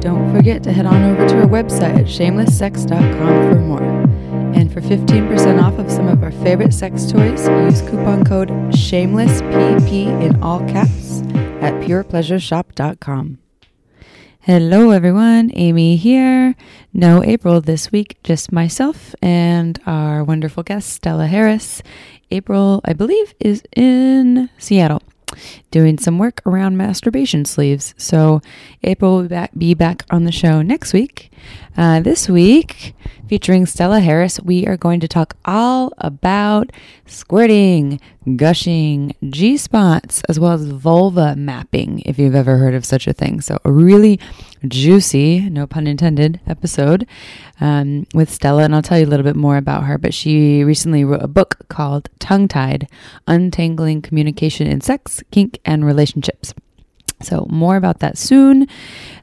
Don't forget to head on over to our website at shamelesssex.com for more. And for 15% off of some of our favorite sex toys, use coupon code SHAMELESSPP in all caps at purepleasureshop.com. Hello, everyone. Amy here. No April this week, just myself and our wonderful guest, Stella Harris. April, I believe, is in Seattle doing some work around masturbation sleeves. So April will be back, be back on the show next week. Uh, this week, featuring Stella Harris, we are going to talk all about squirting, gushing, G spots, as well as vulva mapping, if you've ever heard of such a thing. So, a really juicy, no pun intended, episode um, with Stella. And I'll tell you a little bit more about her. But she recently wrote a book called Tongue Tied Untangling Communication in Sex, Kink, and Relationships. So, more about that soon.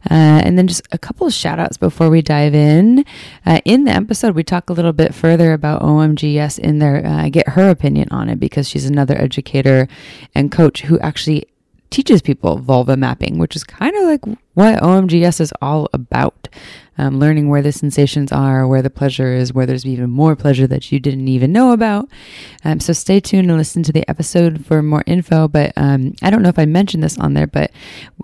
Uh, and then just a couple of shout outs before we dive in. Uh, in the episode, we talk a little bit further about OMGyes in there, uh, get her opinion on it because she's another educator and coach who actually teaches people vulva mapping, which is kind of like what OMGyes is all about. Um, learning where the sensations are, where the pleasure is, where there's even more pleasure that you didn't even know about. Um, so stay tuned and listen to the episode for more info. But um, I don't know if I mentioned this on there, but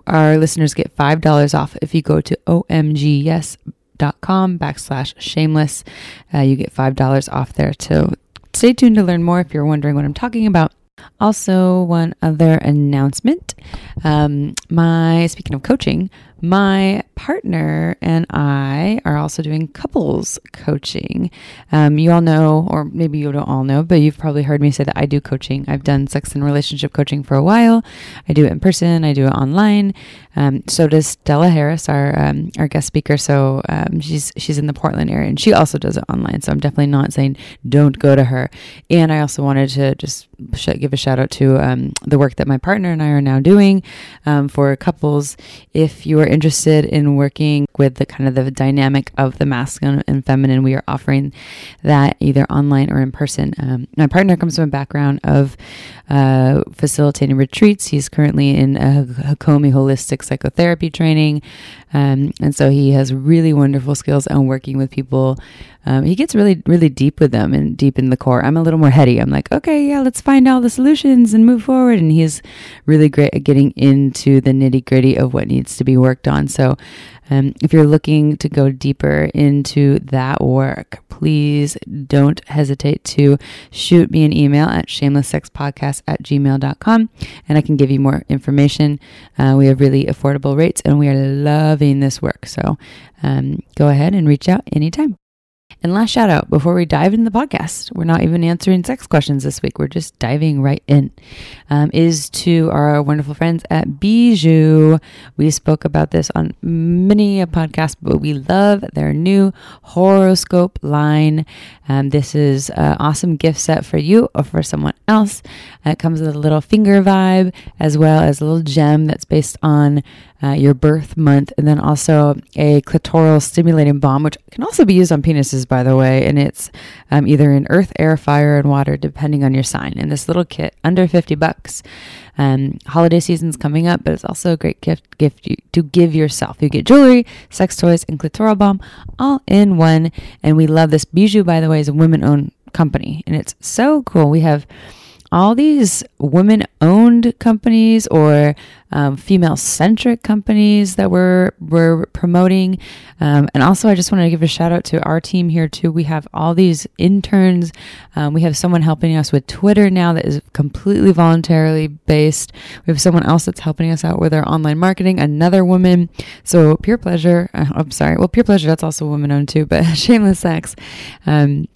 our listeners get $5 off if you go to omgyes.com backslash shameless. Uh, you get $5 off there. So stay tuned to learn more if you're wondering what I'm talking about. Also, one other announcement. Um, my speaking of coaching, my partner and I are also doing couples coaching. Um, you all know, or maybe you don't all know, but you've probably heard me say that I do coaching. I've done sex and relationship coaching for a while. I do it in person. I do it online. Um, so does Stella Harris, our um, our guest speaker. So um, she's she's in the Portland area, and she also does it online. So I'm definitely not saying don't go to her. And I also wanted to just give a shout out to um, the work that my partner and I are now doing um, for couples. If you are interested in working with the kind of the dynamic of the masculine and feminine, we are offering that either online or in person. Um, my partner comes from a background of uh, facilitating retreats. He's currently in a Hakomi holistic psychotherapy training. Um, and so he has really wonderful skills on working with people. Um, he gets really, really deep with them and deep in the core. I'm a little more heady. I'm like, okay, yeah, let's find all the solutions and move forward. And he's really great at getting into the nitty gritty of what needs to be worked on. So um, if you're looking to go deeper into that work, please don't hesitate to shoot me an email at shamelesssexpodcast at gmail.com and I can give you more information. Uh, we have really affordable rates and we are loving this work. So um, go ahead and reach out anytime. And last shout out before we dive into the podcast, we're not even answering sex questions this week. We're just diving right in. Um, is to our wonderful friends at Bijoux. We spoke about this on many a podcast, but we love their new horoscope line. Um, this is an awesome gift set for you or for someone else. It comes with a little finger vibe as well as a little gem that's based on uh, your birth month, and then also a clitoral stimulating balm, which can also be used on penises, by the way. And it's um, either in earth, air, fire, and water, depending on your sign. And this little kit, under 50 bucks. Um, holiday season's coming up, but it's also a great gift gift you, to give yourself. You get jewelry, sex toys, and clitoral balm all in one. And we love this. Bijoux, by the way, is a women owned company, and it's so cool. We have all these women owned companies or um, female centric companies that we're, we're promoting. Um, and also, I just want to give a shout out to our team here, too. We have all these interns. Um, we have someone helping us with Twitter now that is completely voluntarily based. We have someone else that's helping us out with our online marketing, another woman. So, Pure Pleasure, uh, I'm sorry, well, Pure Pleasure, that's also woman owned too, but Shameless Sex um,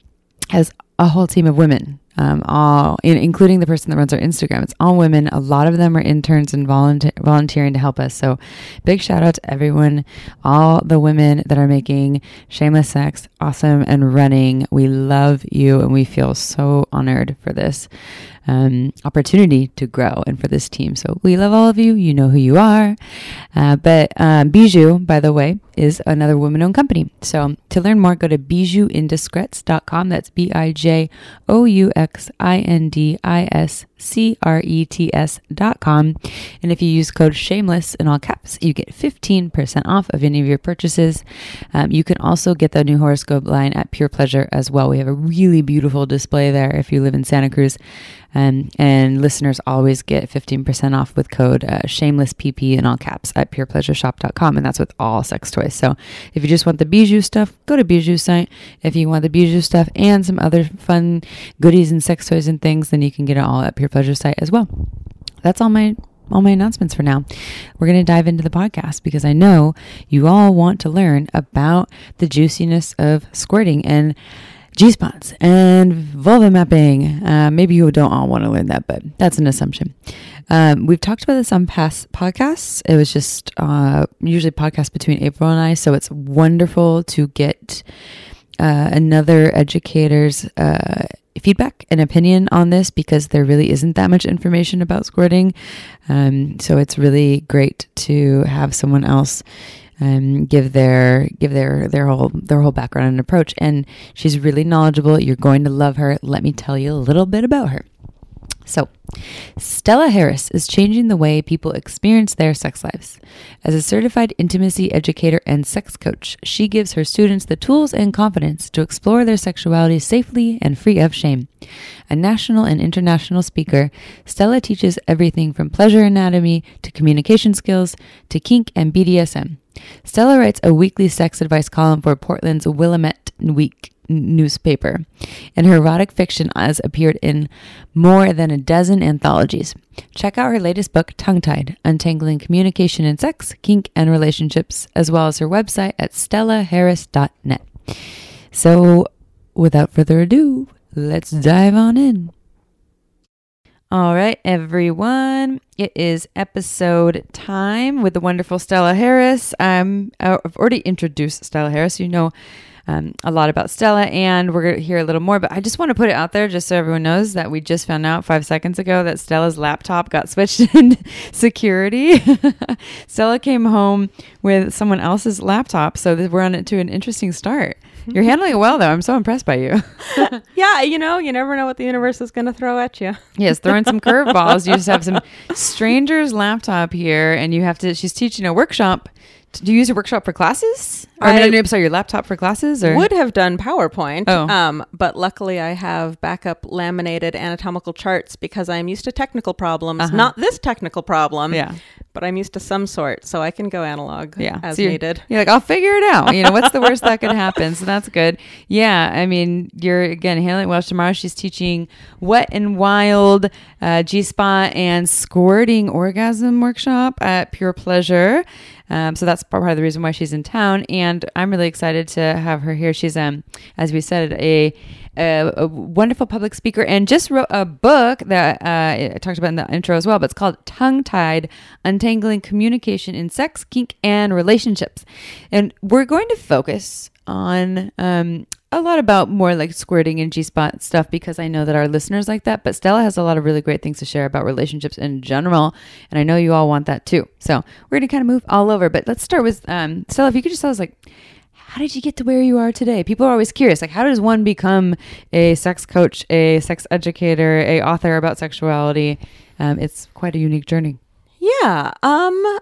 has a whole team of women um, all in, including the person that runs our Instagram. It's all women. A lot of them are interns and volunteer, volunteering to help us. So, big shout out to everyone, all the women that are making Shameless Sex awesome and running. We love you, and we feel so honored for this um, opportunity to grow and for this team. So we love all of you. You know who you are. Uh, but um, Bijoux, by the way, is another woman owned company. So to learn more, go to bijouxindiscrets.com. That's B I J O U X I N D I S C R E T com. And if you use code shameless in all caps, you get 15% off of any of your purchases. Um, you can also get the new horoscope line at Pure Pleasure as well. We have a really beautiful display there if you live in Santa Cruz. Um, and listeners always get 15% off with code uh, shamelesspp in all caps at purepleasureshop.com. And that's with all sex toys. So if you just want the Bijoux stuff, go to Bijoux site. If you want the Bijoux stuff and some other fun goodies and sex toys and things, then you can get it all at Pure Pleasure site as well. That's all my all my announcements for now. We're going to dive into the podcast because I know you all want to learn about the juiciness of squirting and G spots and vulva mapping. Uh, maybe you don't all want to learn that, but that's an assumption. Um, we've talked about this on past podcasts. It was just uh, usually podcasts between April and I, so it's wonderful to get uh, another educator's uh, feedback and opinion on this because there really isn't that much information about squirting. Um, so it's really great to have someone else um, give their give their their whole their whole background and approach. And she's really knowledgeable. You're going to love her. Let me tell you a little bit about her. So, Stella Harris is changing the way people experience their sex lives. As a certified intimacy educator and sex coach, she gives her students the tools and confidence to explore their sexuality safely and free of shame. A national and international speaker, Stella teaches everything from pleasure anatomy to communication skills to kink and BDSM. Stella writes a weekly sex advice column for Portland's Willamette Week newspaper, and her erotic fiction has appeared in more than a dozen anthologies. Check out her latest book, Tongue Tied Untangling Communication in Sex, Kink, and Relationships, as well as her website at stellaharris.net. So, without further ado, let's dive on in. All right, everyone. It is episode time with the wonderful Stella Harris. Um, I've already introduced Stella Harris. You know um, a lot about Stella, and we're going to hear a little more. But I just want to put it out there just so everyone knows that we just found out five seconds ago that Stella's laptop got switched in security. Stella came home with someone else's laptop, so we're on it to an interesting start. You're handling it well, though. I'm so impressed by you. yeah, you know, you never know what the universe is going to throw at you. yes, throwing some curveballs. You just have some stranger's laptop here, and you have to. She's teaching a workshop do you use your workshop for classes? Or I, mean, sorry, your laptop for classes? Or would have done PowerPoint. Oh. Um, but luckily, I have backup laminated anatomical charts because I'm used to technical problems. Uh-huh. Not this technical problem. Yeah. But I'm used to some sort, so I can go analog yeah. as so you're, needed. You're like, I'll figure it out. You know, what's the worst that could happen? So that's good. Yeah, I mean, you're again handling well. Tomorrow she's teaching wet and wild uh, G spot and squirting orgasm workshop at Pure Pleasure. Um, so that's part of the reason why she's in town, and I'm really excited to have her here. She's, um, as we said, a, a, a wonderful public speaker, and just wrote a book that uh, I talked about in the intro as well. But it's called "Tongue Tied: Untangling Communication in Sex, Kink, and Relationships," and we're going to focus on um, a lot about more like squirting and G spot stuff because I know that our listeners like that. But Stella has a lot of really great things to share about relationships in general. And I know you all want that too. So we're going to kind of move all over. But let's start with um, Stella, if you could just tell us, like, how did you get to where you are today? People are always curious. Like, how does one become a sex coach, a sex educator, a author about sexuality? Um, it's quite a unique journey. Yeah. Um,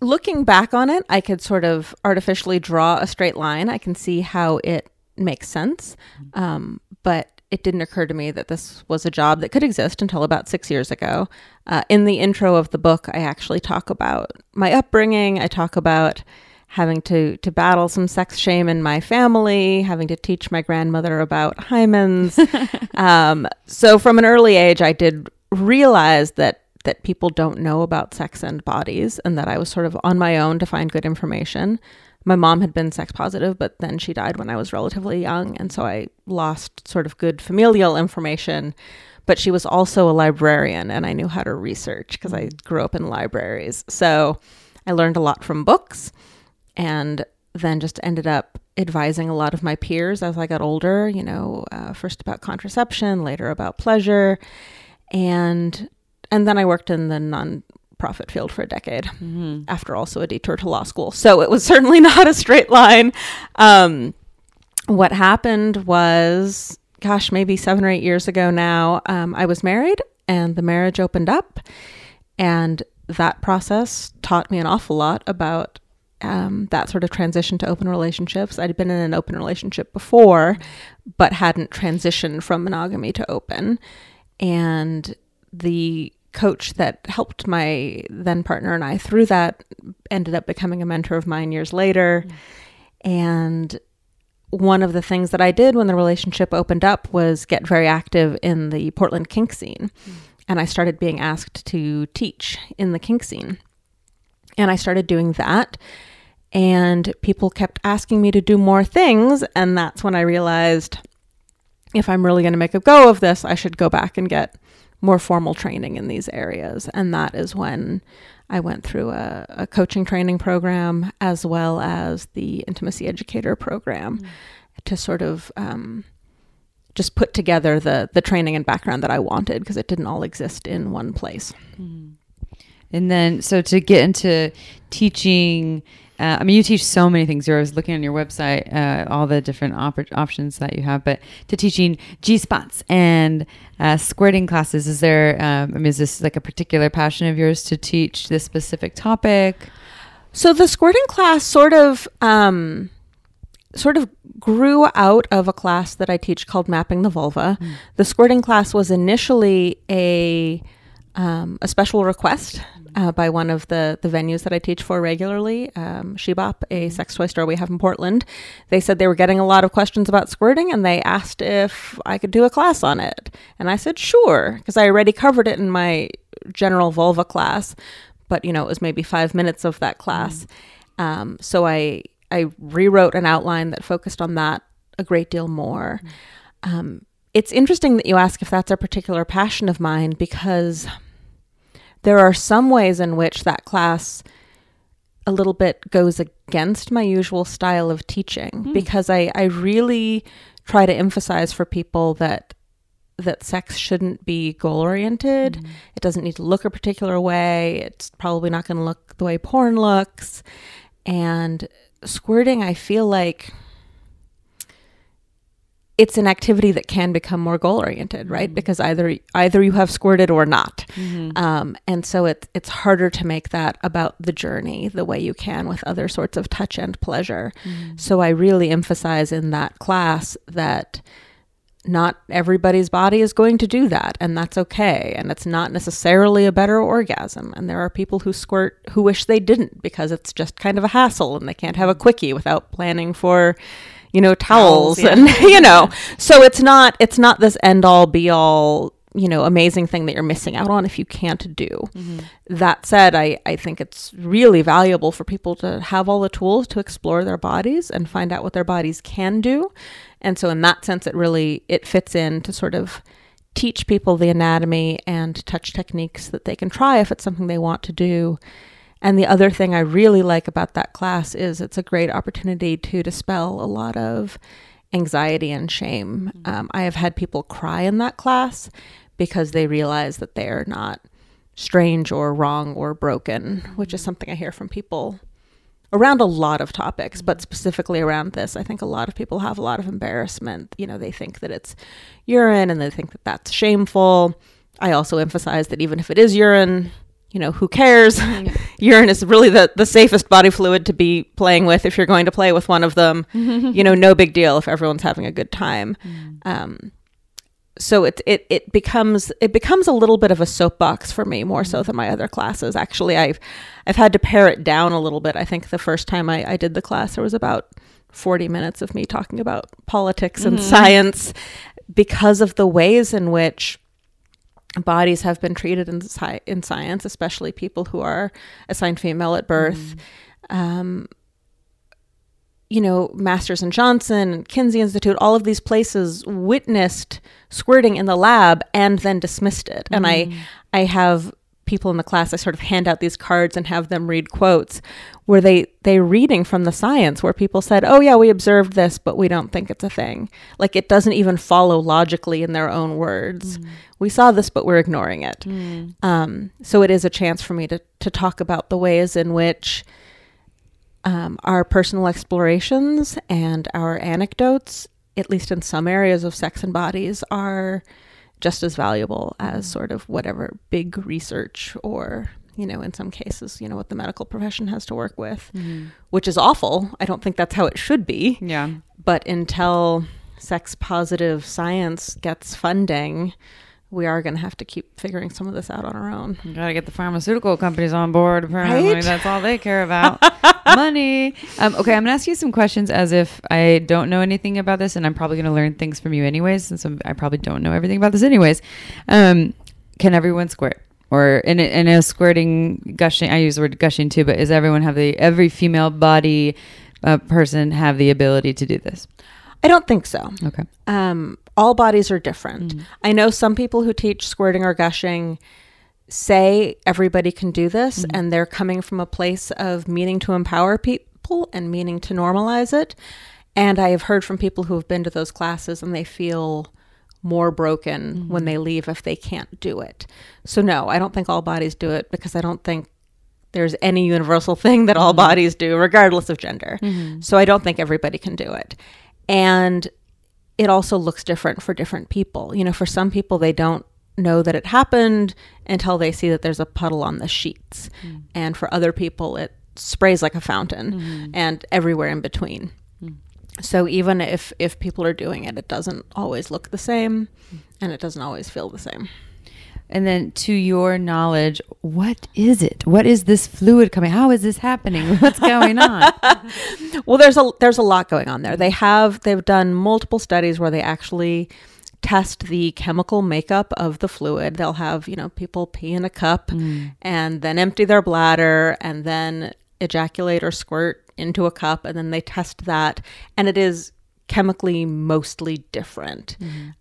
looking back on it, I could sort of artificially draw a straight line. I can see how it makes sense. Um, but it didn't occur to me that this was a job that could exist until about six years ago. Uh, in the intro of the book, I actually talk about my upbringing. I talk about having to to battle some sex shame in my family, having to teach my grandmother about hymens. um, so from an early age, I did realize that that people don't know about sex and bodies, and that I was sort of on my own to find good information. my mom had been sex positive, but then she died when I was relatively young. And so I lost sort of good familial information. But she was also a librarian, and I knew how to research because I grew up in libraries. So I learned a lot from books and then just ended up advising a lot of my peers as I got older, you know, uh, first about contraception, later about pleasure. And and then I worked in the non-profit field for a decade Mm-hmm. after also a detour to law school. So it was certainly not a straight line. Um, what happened was, gosh, maybe seven or eight years ago now, um, I was married and the marriage opened up. And that process taught me an awful lot about um, that sort of transition to open relationships. I'd been in an open relationship before, but hadn't transitioned from monogamy to open. And the coach that helped my then partner and I through that ended up becoming a mentor of mine years later. Mm. And one of the things that I did when the relationship opened up was get very active in the Portland kink scene. Mm. And I started being asked to teach in the kink scene. And I started doing that. And people kept asking me to do more things. And that's when I realized if I'm really going to make a go of this, I should go back and get more formal training in these areas. And that is when I went through a, a coaching training program as well as the intimacy educator program to sort of um, just put together the the training and background that I wanted because it didn't all exist in one place. And then, so to get into teaching, uh, I mean, you teach so many things. I was looking on your website, uh, all the different op- options that you have, but to teaching G spots and uh, squirting classes, is there, um, I mean, is this like a particular passion of yours to teach this specific topic? So the squirting class sort of um, sort of grew out of a class that I teach called Mapping the Vulva. The squirting class was initially a um, a special request uh, by one of the the venues that I teach for regularly, um, She Bop, a sex toy store we have in Portland. They said they were getting a lot of questions about squirting, and they asked if I could do a class on it, and I said sure because I already covered it in my general vulva class, but you know it was maybe five minutes of that class. Um, so I I rewrote an outline that focused on that a great deal more. Um, it's interesting that you ask if that's a particular passion of mine because there are some ways in which that class a little bit goes against my usual style of teaching hmm. because I, I really try to emphasize for people that that sex shouldn't be goal oriented. Hmm. It doesn't need to look a particular way. It's probably not going to look the way porn looks. And squirting, I feel like it's an activity that can become more goal oriented, right? Mm-hmm. Because either either you have squirted or not, mm-hmm. um, and so it's it's harder to make that about the journey the way you can with other sorts of touch and pleasure. Mm-hmm. So I really emphasize in that class that not everybody's body is going to do that and that's okay and it's not necessarily a better orgasm. And there are people who squirt who wish they didn't because it's just kind of a hassle and they can't have a quickie without planning for you know towels, Towels, yeah. and you know. So it's not it's not this end all be all you know amazing thing that you're missing out on if you can't do. Mm-hmm. That said I, I think it's really valuable for people to have all the tools to explore their bodies and find out what their bodies can do. And so in that sense it really it fits in to sort of teach people the anatomy and touch techniques that they can try if it's something they want to do and the other thing i really like about that class is it's a great opportunity to dispel a lot of anxiety and shame. Mm-hmm. Um, i have had people cry in that class because they realize that they are not strange or wrong or broken which is mm-hmm. something i hear from people around a lot of topics, but mm-hmm. specifically around this, I think a lot of people have a lot of embarrassment. You know, they think that it's urine and they think that that's shameful. I also emphasize that even if it is urine, you know, who cares? urine is really the, the safest body fluid to be playing with if you're going to play with one of them. you know, no big deal if everyone's having a good time. Mm. Um, so it, it it becomes it becomes a little bit of a soapbox for me more so mm. than my other classes. Actually, I've I've had to pare it down a little bit. I think the first time I, I did the class, there was about forty minutes of me talking about politics and mm-hmm. science because of the ways in which bodies have been treated in sci- in science, especially people who are assigned female at birth. Um, you know, Masters and Johnson and Kinsey Institute, all of these places witnessed squirting in the lab and then dismissed it. And I I have people in the class I sort of hand out these cards and have them read quotes where they they reading from the science where people said, "Oh yeah, we observed this, but we don't think it's a thing." Like it doesn't even follow logically in their own words. We saw this, but we're ignoring it. Um, so it is a chance for me to to talk about the ways in which um, our personal explorations and our anecdotes, at least in some areas of sex and bodies, are just as valuable as sort of whatever big research or you know in some cases you know what the medical profession has to work with which is awful i don't think that's how it should be Yeah. but until sex positive science gets funding we are going to have to keep figuring some of this out on our own You gotta get the pharmaceutical companies on board. Apparently, Right? that's all they care about money. Um, okay, I'm gonna ask you some questions as if I don't know anything about this, and I'm probably gonna learn things from you anyways, since I'm, I probably don't know everything about this anyways. Um, can everyone squirt? Or in a, in a squirting gushing, I use the word gushing too, but does everyone have the every female body uh, person have the ability to do this? i don't think so Okay. um, all bodies are different. I know some people who teach squirting or gushing say everybody can do this, and they're coming from a place of meaning to empower people and meaning to normalize it. And I have heard from people who have been to those classes and they feel more broken when mm-hmm. they leave if they can't do it. So, no, I don't think all bodies do it because I don't think there's any universal thing that all mm-hmm. bodies do, regardless of gender. Mm-hmm. So, I don't think everybody can do it. And it also looks different for different people. You know, for some people, they don't know that it happened until they see that there's a puddle on the sheets. Mm. And for other people, it sprays like a fountain and everywhere in between. So even if, if people are doing it, it doesn't always look the same and it doesn't always feel the same. And then, to your knowledge, what is it? What is this fluid coming? How is this happening? What's going on? Well, there's a there's a lot going on there. They have they've done multiple studies where they actually test the chemical makeup of the fluid. They'll have, you know, people pee in a cup mm. and then empty their bladder and then ejaculate or squirt into a cup and then they test that and it is chemically mostly different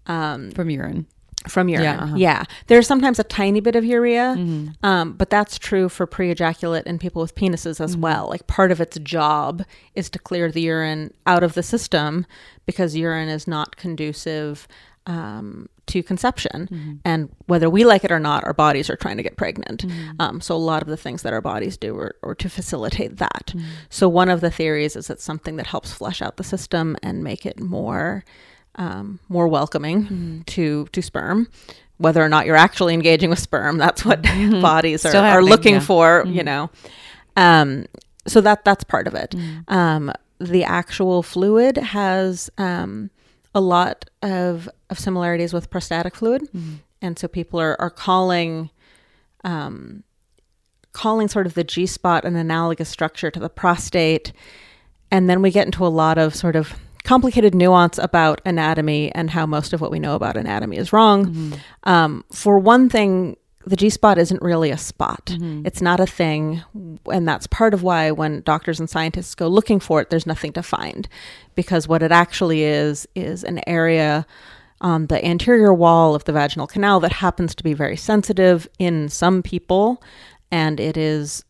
um, From urine. from urine. Yeah, Yeah, uh-huh. there's sometimes a tiny bit of urea, um, but that's true for pre-ejaculate and people with penises as well. Like part of its job is to clear the urine out of the system because urine is not conducive um, to conception. And whether we like it or not, our bodies are trying to get pregnant. Um, so a lot of the things that our bodies do are, are to facilitate that. So one of the theories is it's something that helps flush out the system and make it more um, more welcoming to to sperm. Whether or not you're actually engaging with sperm, that's what bodies are, are looking yeah. for. You know, um, so that that's part of it. Um, the actual fluid has um, a lot of of similarities with prostatic fluid, and so people are are calling. Um, calling sort of the G spot an analogous structure to the prostate. And then we get into a lot of sort of complicated nuance about anatomy and how most of what we know about anatomy is wrong. Um, for one thing, the G spot isn't really a spot. It's not a thing. And that's part of why when doctors and scientists go looking for it, there's nothing to find. Because what it actually is, is an area on the anterior wall of the vaginal canal that happens to be very sensitive in some people. And it is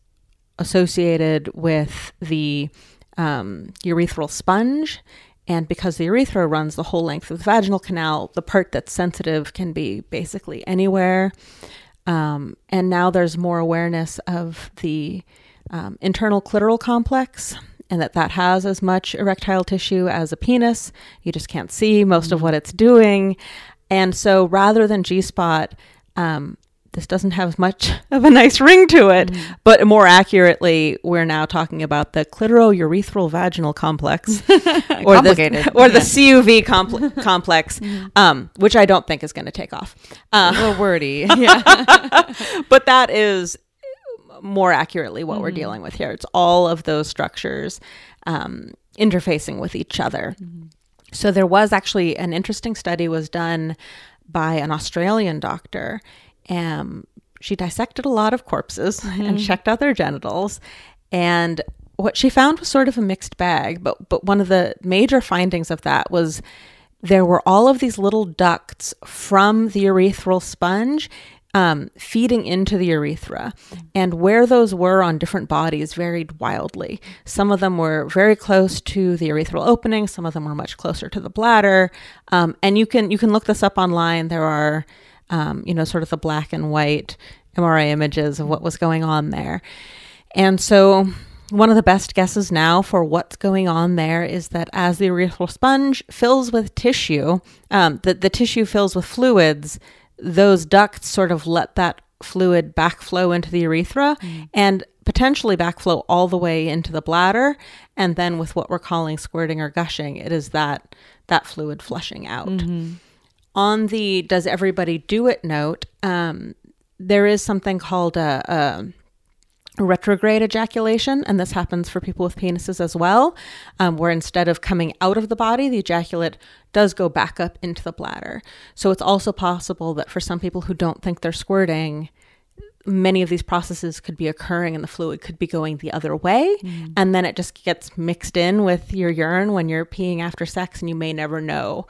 associated with the um, urethral sponge. And because the urethra runs the whole length of the vaginal canal, the part that's sensitive can be basically anywhere. Um, and now there's more awareness of the um, internal clitoral complex and that that has as much erectile tissue as a penis. You just can't see most of what it's doing. And so rather than G spot, um, this doesn't have much of a nice ring to it, but more accurately, we're now talking about the clitorourethral vaginal complex, or the or the CUV compl- complex, um, which I don't think is going to take off. Uh, A little wordy. but that is more accurately what we're dealing with here. It's all of those structures um, interfacing with each other. So there was actually an interesting study was done by an Australian doctor. Um, she dissected a lot of corpses and checked out their genitals, and what she found was sort of a mixed bag, but but one of the major findings of that was there were all of these little ducts from the urethral sponge um, feeding into the urethra. And where those were on different bodies varied wildly. Some of them were very close to the urethral opening, some of them were much closer to the bladder. Um, and you can you can look this up online. There are um, you know sort of the black and white MRI images of what was going on there. And so one of the best guesses now for what's going on there is that as the urethral sponge fills with tissue, um, the, the tissue fills with fluids, those ducts sort of let that fluid backflow into the urethra mm. and potentially backflow all the way into the bladder. And then with what we're calling squirting or gushing, it is that that fluid flushing out. Mm-hmm. On the does everybody do it note, um, there is something called a, a retrograde ejaculation, and this happens for people with penises as well, um, where instead of coming out of the body, the ejaculate does go back up into the bladder. So it's also possible that for some people who don't think they're squirting, many of these processes could be occurring and the fluid could be going the other way mm. and then it just gets mixed in with your urine when you're peeing after sex and you may never know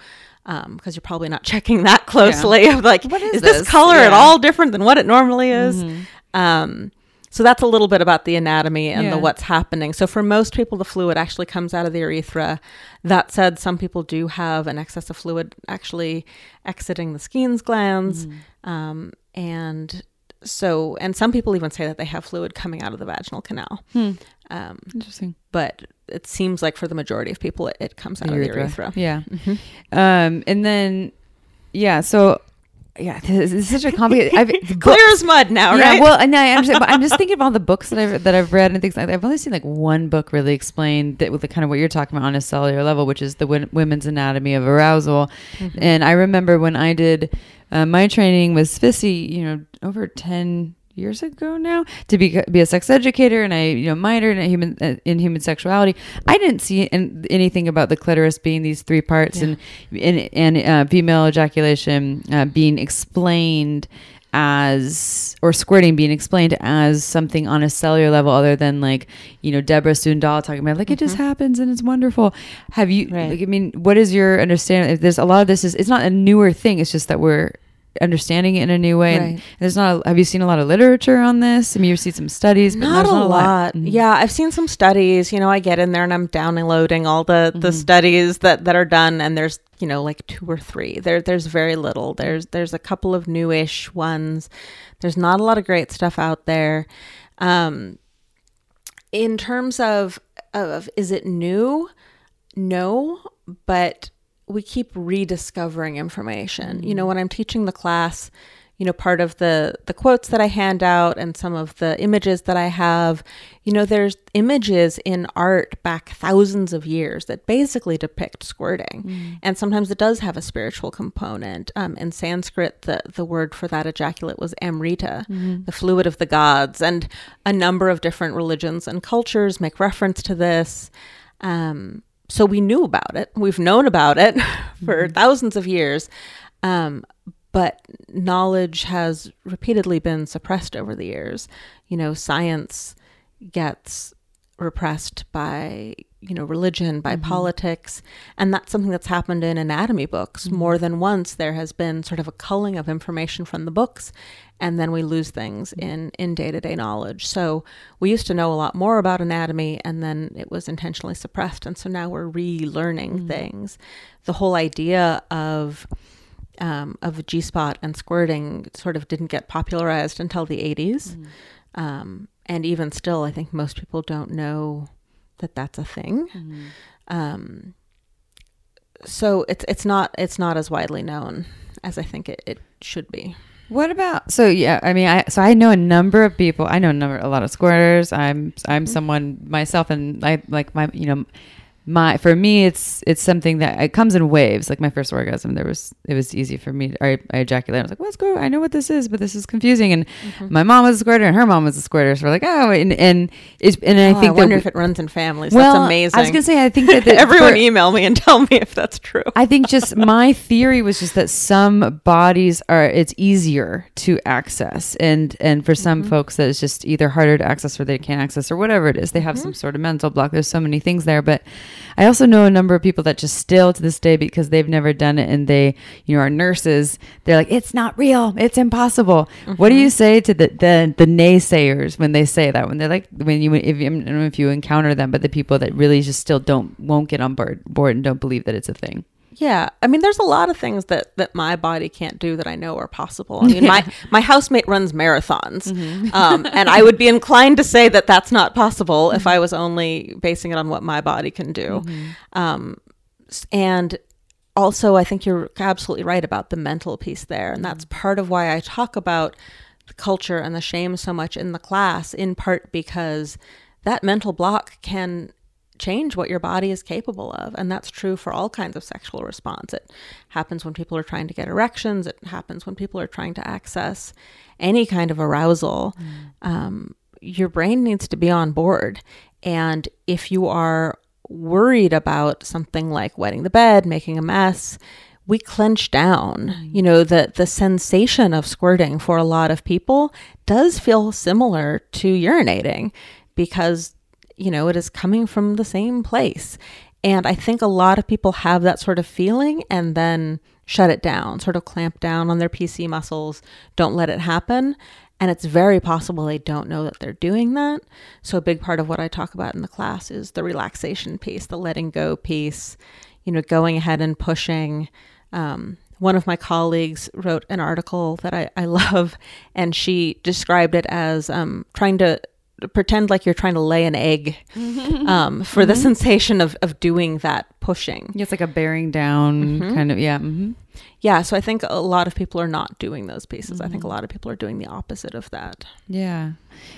because um, you're probably not checking that closely yeah. like what is, is this? this color yeah. at all different than what it normally is mm-hmm. um, so that's a little bit about the anatomy and yeah. the what's happening. So for most people, the fluid actually comes out of the urethra. That said, some people do have an excess of fluid actually exiting the Skene's glands, mm. um, and so and some people even say that they have fluid coming out of the vaginal canal. Hmm. Um, Interesting, but it seems like for the majority of people, it, it comes out of the urethra. Yeah, mm-hmm. um, and then yeah, so yeah, this is such a complicated. I've, Clear as mud now, yeah, right? Well, no, I understand, but I'm just thinking of all the books that I've that I've read and things like that. I've only seen like one book really explain that with the kind of what you're talking about on a cellular level, which is the Women's Anatomy of Arousal. Mm-hmm. And I remember when I did uh, my training with SPSY, you know, over ten years ago now to be be a sex educator and I you know minored in human uh, in human sexuality. I didn't see in, anything about the clitoris being these three parts yeah. and and, and uh, female ejaculation uh, being explained as or squirting being explained as something on a cellular level other than like you know Deborah Sundahl talking about like mm-hmm. it just mm-hmm. happens and it's wonderful. Have you? Right. Like, I mean, what is your understanding? If there's a lot of this is it's not a newer thing. It's just that we're understanding it in a new way. Right. And there's not. A, have you seen a lot of literature on this? I mean, you've seen some studies, but not, a, not a lot. lot. Mm-hmm. Yeah, I've seen some studies. You know, I get in there and I'm downloading all the the mm-hmm. studies that that are done, and there's you know like two or three. There there's very little. There's there's a couple of newish ones. There's not a lot of great stuff out there. Um, in terms of of is it new? No, but we keep rediscovering information. Mm-hmm. You know, mm. when I'm teaching the class, you know, part of the the quotes that I hand out and some of the images that I have, you know, there's images in art back thousands of years that basically depict squirting, mm. and sometimes it does have a spiritual component. Um, in Sanskrit, the the word for that ejaculate was amrita, mm-hmm. the fluid of the gods, and a number of different religions and cultures make reference to this. Um, so we knew about it. We've known about it for mm-hmm. thousands of years. Um, but knowledge has repeatedly been suppressed over the years. You know, science gets repressed by you know religion by mm-hmm. politics and that's something that's happened in anatomy books mm-hmm. more than once there has been sort of a culling of information from the books and then we lose things mm-hmm. in in day-to-day knowledge so we used to know a lot more about anatomy and then it was intentionally suppressed and so now we're relearning mm-hmm. things the whole idea of um, of G spot and squirting sort of didn't get popularized until the 80s. Mm. Um, and even still, I think most people don't know that that's a thing. Mm-hmm. Um, so it's it's not it's not as widely known as I think it, it should be. What about so yeah, I mean I so I know a number of people. I know a number a lot of squirters. I'm I'm mm-hmm. someone myself and I like my you know my for me it's it's something that it comes in waves. Like my first orgasm, there was it was easy for me. I, I ejaculated. I was like, "What's go." I know what this is, but this is confusing." And Mm-hmm. my mom was a squirter, and her mom was a squirter. So we're like, "Oh," and and it's and I Oh, I, think wonder that if it runs in families. well, That's amazing. I was gonna say I think that the, Everyone for- email me and tell me if that's true. I think just my theory was just that some bodies are it's easier to access and and for some Mm-hmm. folks that it's just either harder to access or they can't access or whatever it is they have Mm-hmm. some sort of mental block there's so many things there but I also know a number of people that just still to this day because they've never done it and they you know are nurses they're like it's not real. It's impossible. What do Mm-hmm. you say to the, the the naysayers when they say that? When they're like when you if you, I don't know if you encounter them but the people that really just still don't won't get on board board and don't believe that it's a thing Yeah, I mean, there's a lot of things that that my body can't do that I know are possible. I mean, my my housemate runs marathons, um, and I would be inclined to say that that's not possible if I was only basing it on what my body can do. Um, and also, I think you're absolutely right about the mental piece there, and that's part of why I talk about the culture and the shame so much in the class. In part because that mental block can change what your body is capable of. And that's true for all kinds of sexual response. It happens when people are trying to get erections, it happens when people are trying to access any kind of arousal. Um, your brain needs to be on board. And if you are worried about something like wetting the bed, making a mess, we clench down. You know, the the sensation of squirting for a lot of people does feel similar to urinating because you know, it is coming from the same place. And I think a lot of people have that sort of feeling and then shut it down, sort of clamp down on their PC muscles, don't let it happen. And it's very possible they don't know that they're doing that. So, a big part of what I talk about in the class is the relaxation piece, the letting go piece, you know, going ahead and pushing. Um, one of my colleagues wrote an article that I, I love, and she described it as um, trying to pretend like you're trying to lay an egg um, for the sensation of, of doing that pushing. It's like a bearing down Mm-hmm. kind of, yeah. hmm Yeah, so I think a lot of people are not doing those pieces. I think Mm-hmm. a lot of people are doing the opposite of that. Yeah.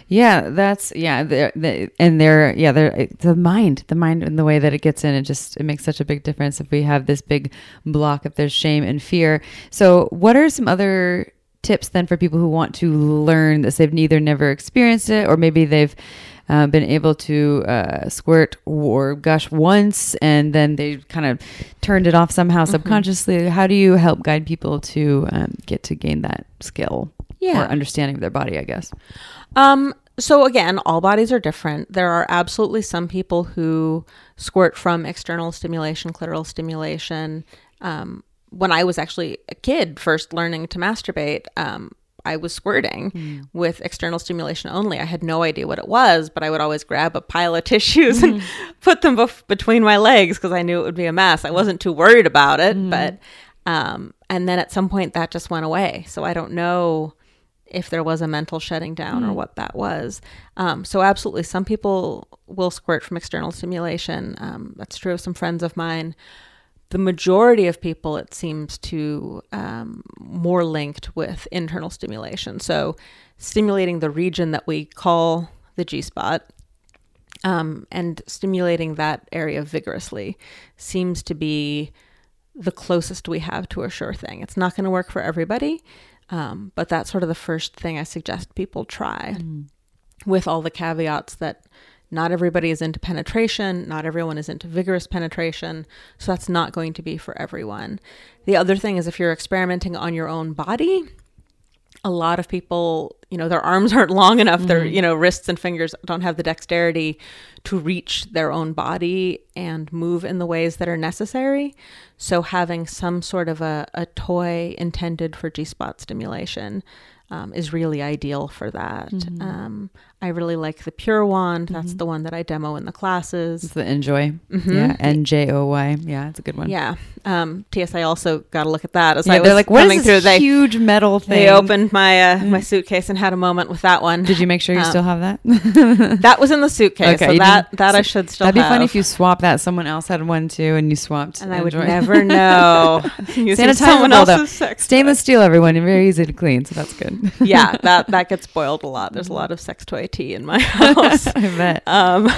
Yeah. That's, yeah. They're, they and they're, yeah, they're, the mind, the mind and the way that it gets in, it just, it makes such a big difference if we have this big block, if there's shame and fear. So, what are some other tips then for people who want to learn this? They've neither never experienced it or maybe they've, uh, been able to uh, squirt or gush once and then they kind of turned it off somehow subconsciously. How do you help guide people to um, get to gain that skill Yeah. or understanding of their body, I guess? Um, so again, all bodies are different. There are absolutely some people who squirt from external stimulation, clitoral stimulation. Um, when I was actually a kid, first learning to masturbate, um, I was squirting with external stimulation only. I had no idea what it was, but I would always grab a pile of tissues and put them bef- between my legs because I knew it would be a mess. I wasn't too worried about it, but um, and then at some point that just went away. So I don't know if there was a mental shutting down or what that was. Um, so absolutely, some people will squirt from external stimulation. Um, that's true of some friends of mine. The majority of people, it seems to um, more linked with internal stimulation. So stimulating the region that we call the G spot um, and stimulating that area vigorously seems to be the closest we have to a sure thing. It's not going to work for everybody, um, but that's sort of the first thing I suggest people try with all the caveats that not everybody is into penetration, not everyone is into vigorous penetration, so that's not going to be for everyone. The other thing is if you're experimenting on your own body, a lot of people, you know, their arms aren't long enough, their, you know, wrists and fingers don't have the dexterity to reach their own body and move in the ways that are necessary. So having some sort of a, a toy intended for G spot stimulation um, is really ideal for that. Um, I really like the Pure Wand. That's the one that I demo in the classes. It's the Njoy. Yeah. N J O Y. Yeah. It's a good one. Mm-hmm. Yeah. Um, TSA also got to look at that as Yeah, I was they're like, what coming is through. this They huge metal thing? they opened my uh, my suitcase and had a moment with that one. Did you make sure you Um, still have that? That was in the suitcase, Okay, so that that I should still. That'd be have. funny if you swap that. Someone else had one too, and you swapped. And I would never know. Using someone else's sex. Stainless steel, everyone, and very easy to clean, so that's good. yeah, that that gets spoiled a lot. There's a lot of sex toy tea in my house. I bet. Um,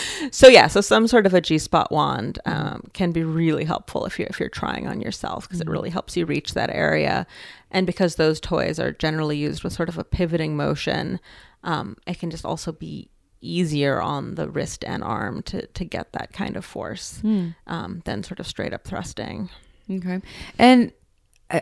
so yeah, so some sort of a G spot wand um, can be really helpful if you're if you're trying on yourself because it really helps you reach that area, and because those toys are generally used with sort of a pivoting motion, um, it can just also be easier on the wrist and arm to to get that kind of force um, than sort of straight up thrusting. Okay. And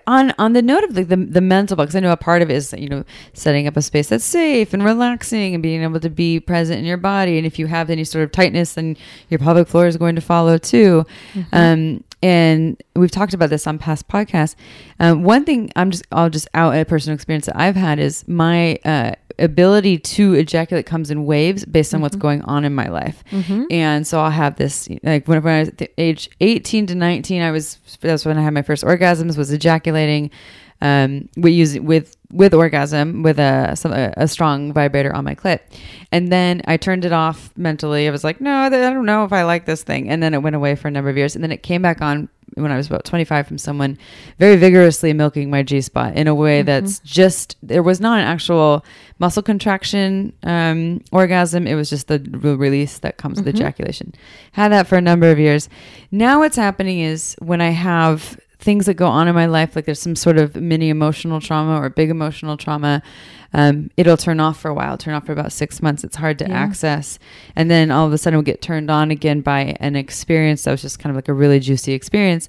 on on the note of the the, the mental because I know a part of it is you know setting up a space that's safe and relaxing and being able to be present in your body. And if you have any sort of tightness, then your pelvic floor is going to follow too. Um, and we've talked about this on past podcasts. Um, one thing I'm just I'll just out a personal experience that I've had is my uh, ability to ejaculate comes in waves based on what's going on in my life. And so I'll have this like when, when I was at the age 18 to 19, I was that's when I had my first orgasms was ejaculating. Um, we use it with with orgasm with a some, a, a strong vibrator on my clit, and then I turned it off mentally. I was like, no, I don't know if I like this thing, and then it went away for a number of years, and then it came back on when I was about 25 from someone very vigorously milking my G spot in a way that's just there was not an actual muscle contraction um, orgasm. It was just the release that comes with ejaculation. Had that for a number of years. Now what's happening is when I have things that go on in my life, like there's some sort of mini emotional trauma or big emotional trauma, um, it'll turn off for a while, turn off for about six months. It's hard to access. And then all of a sudden, we'll get turned on again by an experience that was just kind of like a really juicy experience.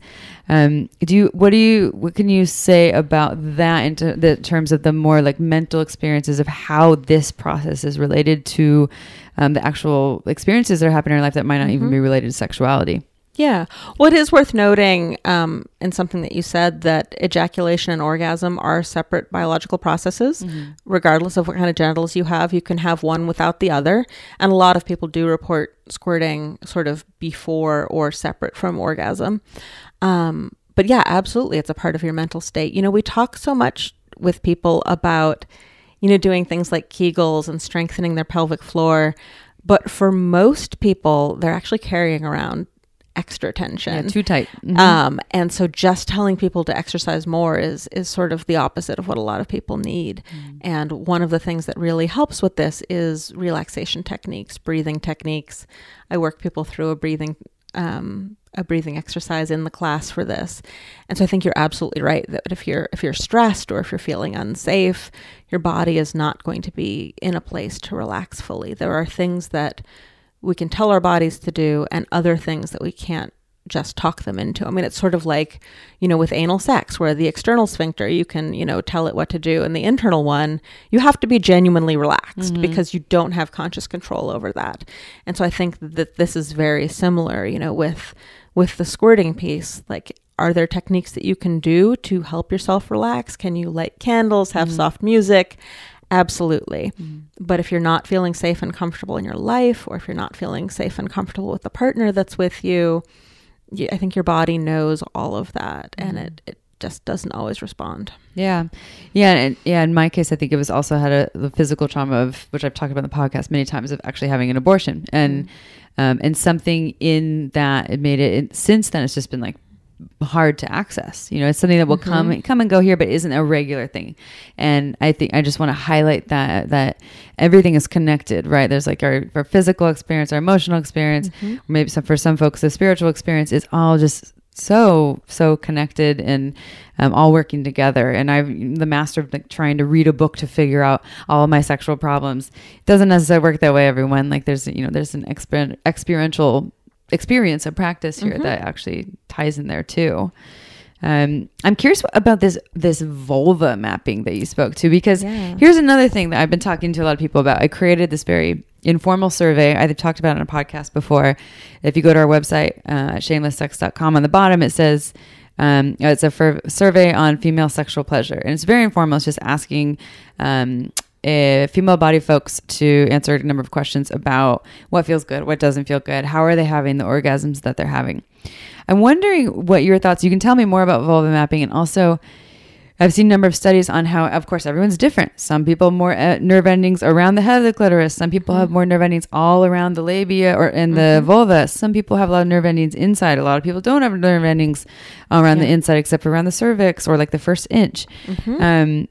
Um, do you, what do you, what can you say about that in the terms of the more like mental experiences of how this process is related to um, the actual experiences that are happening in our life that might not even be related to sexuality? Yeah. What is worth noting, um, and something that you said, that ejaculation and orgasm are separate biological processes. Regardless of what kind of genitals you have, you can have one without the other. And a lot of people do report squirting sort of before or separate from orgasm. Um, but yeah, absolutely. It's a part of your mental state. You know, we talk so much with people about, you know, doing things like Kegels and strengthening their pelvic floor. But for most people, they're actually carrying around extra tension. Yeah, too tight. Mhm. Um, and so just telling people to exercise more is is sort of the opposite of what a lot of people need. And one of the things that really helps with this is relaxation techniques, breathing techniques. I work people through a breathing um, a breathing exercise in the class for this. And so I think you're absolutely right that if you're if you're stressed or if you're feeling unsafe, your body is not going to be in a place to relax fully. There are things that we can tell our bodies to do and other things that we can't just talk them into. I mean, it's sort of like, you know, with anal sex, where the external sphincter, you can, you know, tell it what to do. And the internal one, you have to be genuinely relaxed mm-hmm. because you don't have conscious control over that. And so I think that this is very similar, you know, with with the squirting piece. Like, are there techniques that you can do to help yourself relax? Can you light candles, have mm-hmm. soft music? Absolutely. Mm-hmm. But if you're not feeling safe and comfortable in your life, or if you're not feeling safe and comfortable with the partner that's with you, you I think your body knows all of that and mm-hmm. it, it just doesn't always respond. Yeah, yeah, and yeah. In my case, I think it was also had a the physical trauma of which I've talked about in the podcast many times of actually having an abortion, and mm-hmm. um, and something in that it made it. it since then, it's just been like hard to access. You know, it's something that will come come and go here, but isn't a regular thing. And I think I just want to highlight that that everything is connected, right? There's like our, our physical experience, our emotional experience, or maybe some for some folks, the spiritual experience is all just so so connected and um, all working together and i'm the master of like, trying to read a book to figure out all of my sexual problems it doesn't necessarily work that way everyone like there's you know there's an exper- experiential experience and practice here that actually ties in there too um, I'm curious about this this vulva mapping that you spoke to because Yeah. here's another thing that I've been talking to a lot of people about. I created this very informal survey. I've talked about it on a podcast before. If you go to our website, uh, shamelesssex.com, on the bottom it says um, it's a fur- survey on female sexual pleasure, and it's very informal. It's just asking. Um, uh, female body folks to answer a number of questions about what feels good, what doesn't feel good, how are they having the orgasms that they're having. I'm wondering what your thoughts. You can tell me more about vulva mapping, and also, I've seen a number of studies on how, of course, everyone's different. Some people more uh, nerve endings around the head of the clitoris. Some people have more nerve endings all around the labia or in the vulva. Some people have a lot of nerve endings inside. A lot of people don't have nerve endings around the inside, except around the cervix or like the first inch. Um,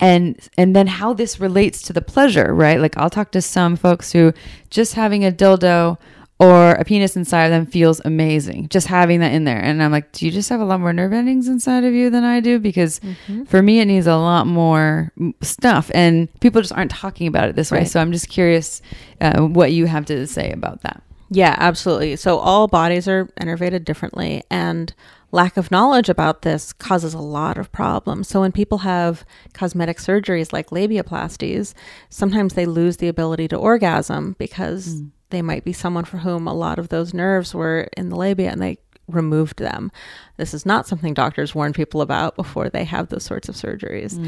and and then how this relates to the pleasure, right? Like I'll talk to some folks who just having a dildo or a penis inside of them feels amazing just having that in there. And i'm like do you just have a lot more nerve endings inside of you than i do? Because Mm-hmm. for me it needs a lot more stuff and people just aren't talking about it this way. So i'm just curious uh, what you have to say about that Yeah, absolutely. So all bodies are innervated differently, and lack of knowledge about this causes a lot of problems. So when people have cosmetic surgeries like labiaplasties, sometimes they lose the ability to orgasm because they might be someone for whom a lot of those nerves were in the labia and they removed them. This is not something doctors warn people about before they have those sorts of surgeries.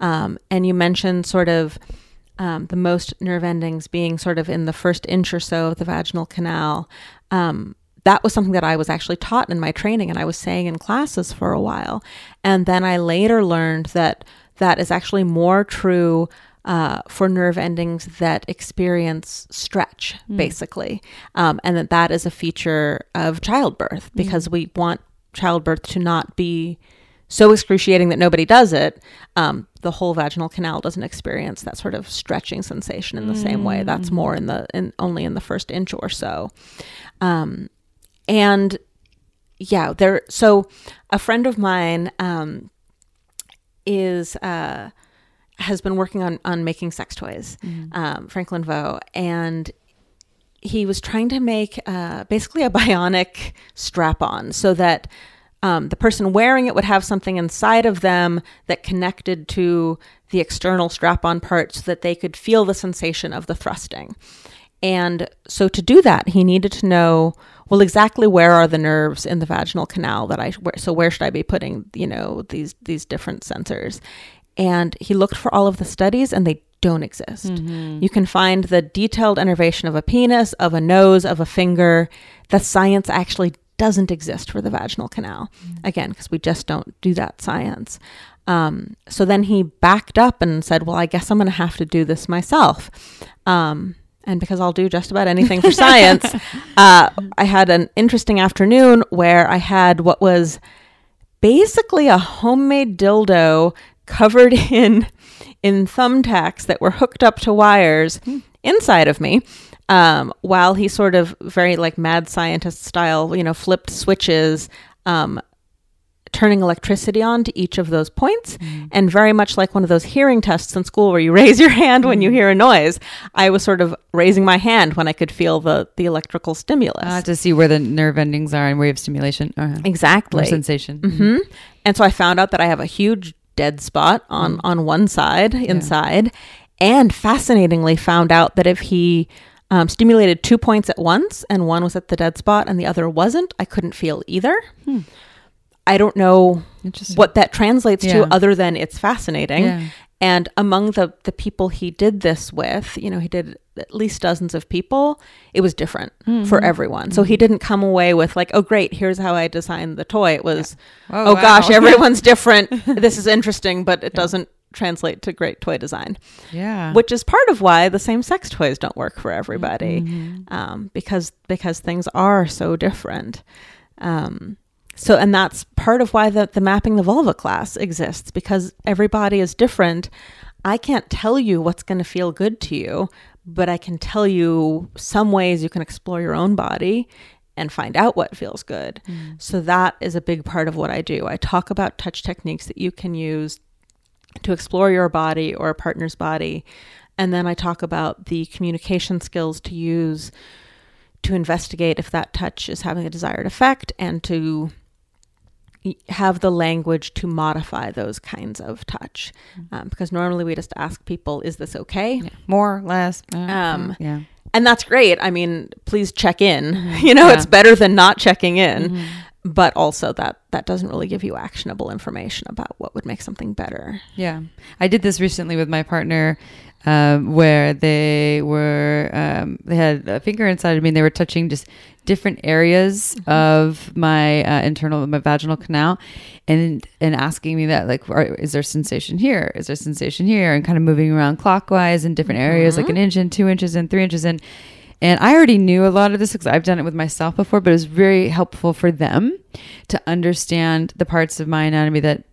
Um, and you mentioned sort of um, the most nerve endings being sort of in the first inch or so of the vaginal canal. Um, that was something that I was actually taught in my training and I was saying in classes for a while. And then I later learned that that is actually more true uh, for nerve endings that experience stretch, basically. Um, and that that is a feature of childbirth because we want childbirth to not be so excruciating that nobody does it, um, the whole vaginal canal doesn't experience that sort of stretching sensation in the same way. That's more in the in only in the first inch or so. Um, and yeah, there. So a friend of mine um, is uh, has been working on on making sex toys, um, Franklin Vo, and he was trying to make uh, basically a bionic strap on so that um, the person wearing it would have something inside of them that connected to the external strap on part so that they could feel the sensation of the thrusting. And so to do that, he needed to know well exactly where are the nerves in the vaginal canal that I where, so where should I be putting you know these these different sensors. And he looked for all of the studies and they don't exist. You can find the detailed innervation of a penis, of a nose, of a finger. The science actually doesn't exist for the vaginal canal. Again, because we just don't do that science. Um, so then he backed up and said, Well, I guess I'm going to have to do this myself. Um, and because I'll do just about anything for science, uh, I had an interesting afternoon where I had what was basically a homemade dildo covered in in thumbtacks that were hooked up to wires inside of me um, while he sort of very like mad scientist style you know flipped switches um, turning electricity on to each of those points and very much like one of those hearing tests in school where you raise your hand when you hear a noise i was sort of raising my hand when i could feel the the electrical stimulus. Uh, to see where the nerve endings are and where you have stimulation uh-huh. exactly. or sensation hmm And so I found out that I have a huge dead spot on on one side inside, and fascinatingly found out that if he um, stimulated two points at once and one was at the dead spot and the other wasn't, I couldn't feel either. I don't know what that translates Yeah. to other than it's fascinating. Yeah. And among the the people he did this with, you know, he did at least dozens of people. It was different Mm-hmm. for everyone. So he didn't come away with like, "Oh, great, here's how I designed the toy." It was, Oh, "Oh, gosh, everyone's different. this is interesting, but it doesn't translate to great toy design." yeah Which is part of why the same sex toys don't work for everybody, Mm-hmm. um, because because things are so different. Um, so, and that's part of why the, the mapping the vulva class exists because everybody is different. I can't tell you what's going to feel good to you, but I can tell you some ways you can explore your own body and find out what feels good. So, that is a big part of what I do. I talk about touch techniques that you can use to explore your body or a partner's body. And then I talk about the communication skills to use to investigate if that touch is having a desired effect and to have the language to modify those kinds of touch. Um, because normally we just ask people, is this okay? Yeah. more less uh, Um, yeah And that's great. I mean, please check in. You know, Yeah. it's better than not checking in. But also that that doesn't really give you actionable information about what would make something better. Yeah, I did this recently with my partner, um, where they were um, they had a finger inside of me, and they were touching just different areas of my uh, internal my vaginal canal, and and asking me that like, are, is there sensation here? Is there sensation here? And kind of moving around clockwise in different areas, like an inch and two inches and three inches and. And I already knew a lot of this because I've done it with myself before, but it was very helpful for them to understand the parts of my anatomy that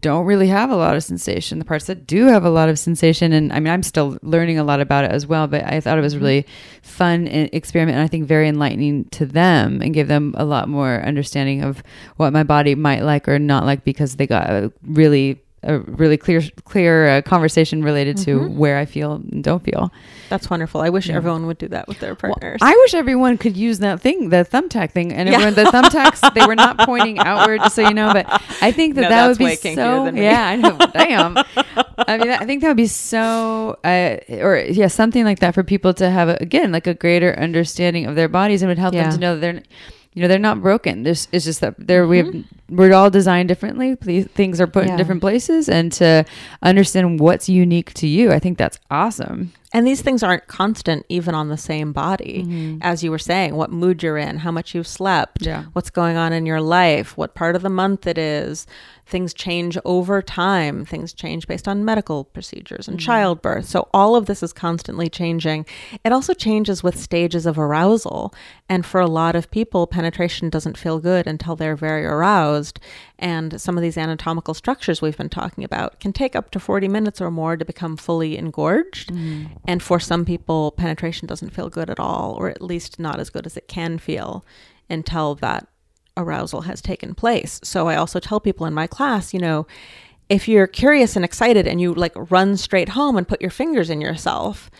don't really have a lot of sensation, the parts that do have a lot of sensation. And I mean, I'm still learning a lot about it as well, but I thought it was mm-hmm. really fun and experiment. And I think very enlightening to them and give them a lot more understanding of what my body might like or not like because they got a really a really clear clear uh, conversation related to where I feel and don't feel. That's wonderful. I wish Yeah. everyone would do that with their partners. I wish everyone could use that thing, the thumbtack thing, and Yeah. everyone the thumbtacks they were not pointing outward, just so you know. But I think that No, that would be so. Yeah, I know. Damn. I mean, I think that would be so, uh, or yeah, something like that for people to have again like a greater understanding of their bodies and would help Yeah. them to know that they're. You know they're not broken. There's it's just that they're we have, we're all designed differently. Th- Things are put Mm-hmm. Yeah. in different places, and to understand what's unique to you, I think that's awesome. And these things aren't constant even on the same body. Mm-hmm. As you were saying, what mood you're in, how much you've slept, Yeah. what's going on in your life, what part of the month it is. Things change over time. Things change based on medical procedures and mm-hmm. childbirth. So all of this is constantly changing. It also changes with stages of arousal. And for a lot of people, penetration doesn't feel good until they're very aroused. And some of these anatomical structures we've been talking about can take up to 40 minutes or more to become fully engorged. Mm. And for some people, penetration doesn't feel good at all, or at least not as good as it can feel until that arousal has taken place. So I also tell people in my class, you know, if you're curious and excited and you like run straight home and put your fingers in yourself,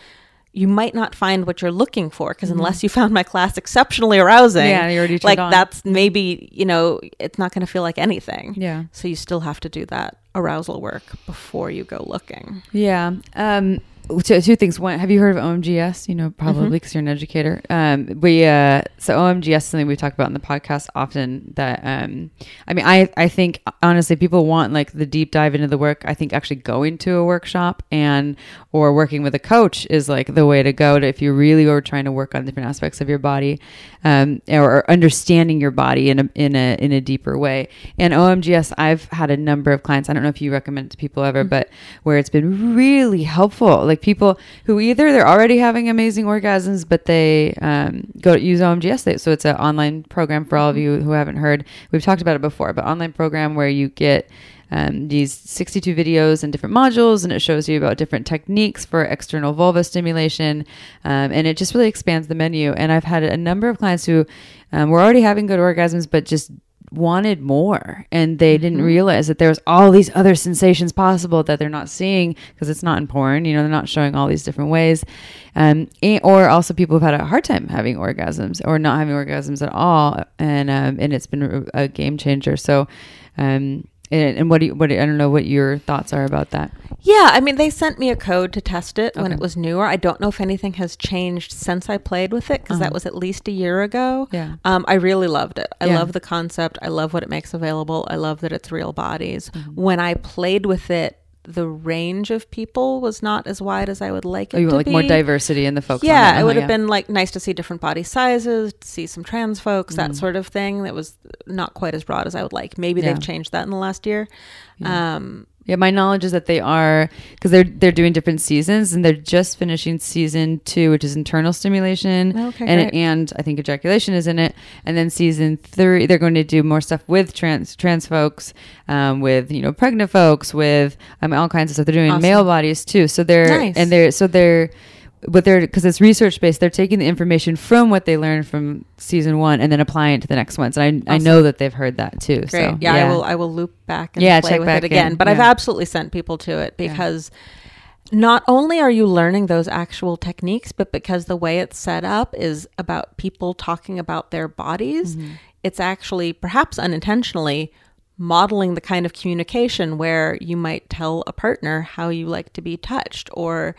you might not find what you're looking for because unless you found my class exceptionally arousing, Mm-hmm. Yeah, you already like on. that's maybe you know it's not going to feel like anything. Yeah. So you still have to do that arousal work before you go looking. Yeah. Um, two, two things. One, have you heard of OMGyes? You know, probably Mm-hmm. because you're an educator. Um, we uh, so OMGyes is something we talk about in the podcast often. That um, I mean, I I think honestly, people want like the deep dive into the work. I think actually going to a workshop and or working with a coach is like the way to go. To if you really are trying to work on different aspects of your body, um, or, or understanding your body in a in a in a deeper way. And OMGyes, I've had a number of clients. I don't know if you recommend it to people ever, but where it's been really helpful. Like people who either they're already having amazing orgasms, but they um, go to use OMGyes. So it's an online program for all of you who haven't heard. We've talked about it before, but online program where you get um, these 62 videos and different modules, and it shows you about different techniques for external vulva stimulation, um, and it just really expands the menu. And I've had a number of clients who um, were already having good orgasms, but just wanted more and they didn't realize that there was all these other sensations possible that they're not seeing because it's not in porn you know they're not showing all these different ways. Um, and, or also people who've had a hard time having orgasms or not having orgasms at all and um, and it's been a, a game changer. So um, and, and what do you what do, I don't know what your thoughts are about that Yeah, I mean, they sent me a code to test it when it was newer. I don't know if anything has changed since I played with it because that was at least a year ago. Uh-huh. Yeah. Um, I really loved it. I Yeah. love the concept. I love what it makes available. I love that it's real bodies. Mm-hmm. When I played with it, the range of people was not as wide as I would like it oh, you want like more diversity in the folks on Yeah, it would Uh-huh, have been like nice to see different body sizes, see some trans folks, that sort of thing. That was not quite as broad as I would like. Maybe Yeah. they've changed that in the last year. Um, Yeah, my knowledge is that they are because they're they're doing different seasons and they're just finishing season two, which is internal stimulation, Okay, and great. and I think ejaculation is in it, and then season three they're going to do more stuff with trans trans folks, um, with you know pregnant folks, with um, all kinds of stuff. They're doing Awesome. male bodies too, so they're Nice. and they're so they're. But they're because it's research based. They're taking the information from what they learned from season one and then applying it to the next ones. And I, I know that they've heard that too. Great. So yeah, I will. I will loop back and Yeah, play with it again. in. But I've absolutely sent people to it because not only are you learning those actual techniques, but because the way it's set up is about people talking about their bodies. Mm-hmm. It's actually perhaps unintentionally modeling the kind of communication where you might tell a partner how you like to be touched or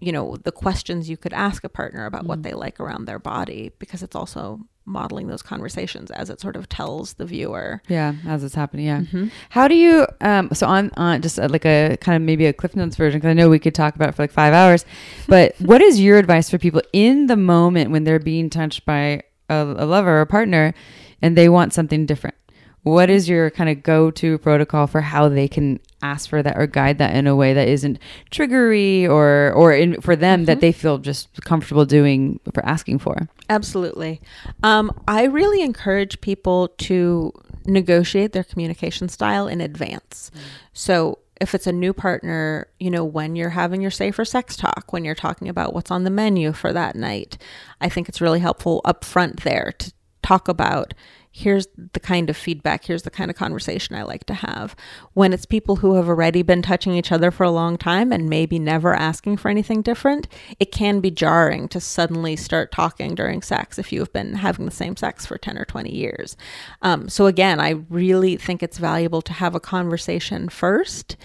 you know the questions you could ask a partner about Mm-hmm. what they like around their body because it's also modeling those conversations as it sort of tells the viewer Yeah, as it's happening. Yeah. Mm-hmm. How do you? Um. So on on just uh, like a kind of maybe a Cliff Notes version because I know we could talk about it for like five hours, but what is your advice for people in the moment when they're being touched by a, a lover or a partner, and they want something different? What is your kind of go-to protocol for how they can ask for that or guide that in a way that isn't triggery or or in for them that they feel just comfortable doing for asking for? Absolutely. Um, I really encourage people to negotiate their communication style in advance. So if it's a new partner, you know, when you're having your safer sex talk, when you're talking about what's on the menu for that night, I think it's really helpful up front there to talk about here's the kind of feedback, here's the kind of conversation I like to have. When it's people who have already been touching each other for a long time and maybe never asking for anything different, it can be jarring to suddenly start talking during sex if you have been having the same sex for 10 or 20 years. Um, so, again, I really think it's valuable to have a conversation first.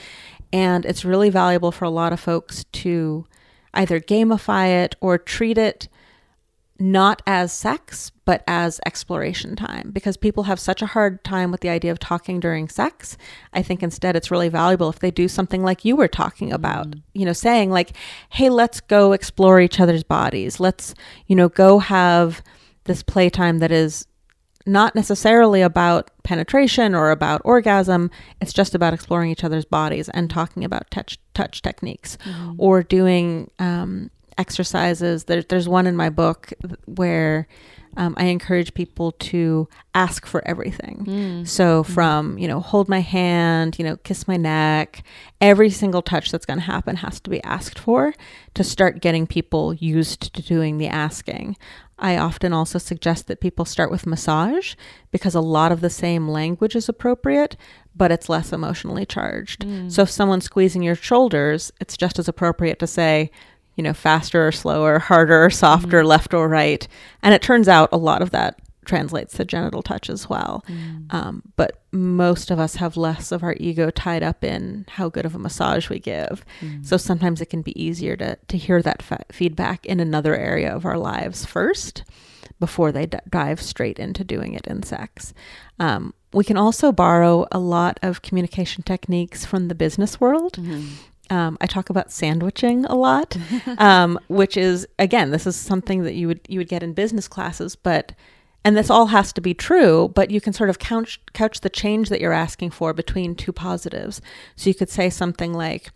And it's really valuable for a lot of folks to either gamify it or treat it not as sex, but as exploration time because people have such a hard time with the idea of talking during sex. I think instead it's really valuable if they do something like you were talking about, mm. you know, saying like, hey, let's go explore each other's bodies. Let's, you know, go have this playtime that is not necessarily about penetration or about orgasm. It's just about exploring each other's bodies and talking about touch touch techniques mm. or doing um, exercises. There, there's one in my book where um, I encourage people to ask for everything. Mm. So from, you know, hold my hand, you know, kiss my neck, every single touch that's going to happen has to be asked for to start getting people used to doing the asking. I often also suggest that people start with massage because a lot of the same language is appropriate, but it's less emotionally charged. Mm. So if someone's squeezing your shoulders, it's just as appropriate to say, you know, faster or slower, harder or softer, mm-hmm. left or right. And it turns out a lot of that translates to genital touch as well. Mm. Um, but most of us have less of our ego tied up in how good of a massage we give. Mm. So sometimes it can be easier to, to hear that fa- feedback in another area of our lives first before they d- dive straight into doing it in sex. Um, we can also borrow a lot of communication techniques from the business world. Mm-hmm. Um, I talk about sandwiching a lot, um, which is again, this is something that you would you would get in business classes, but and this all has to be true, but you can sort of couch couch the change that you're asking for between two positives. So you could say something like,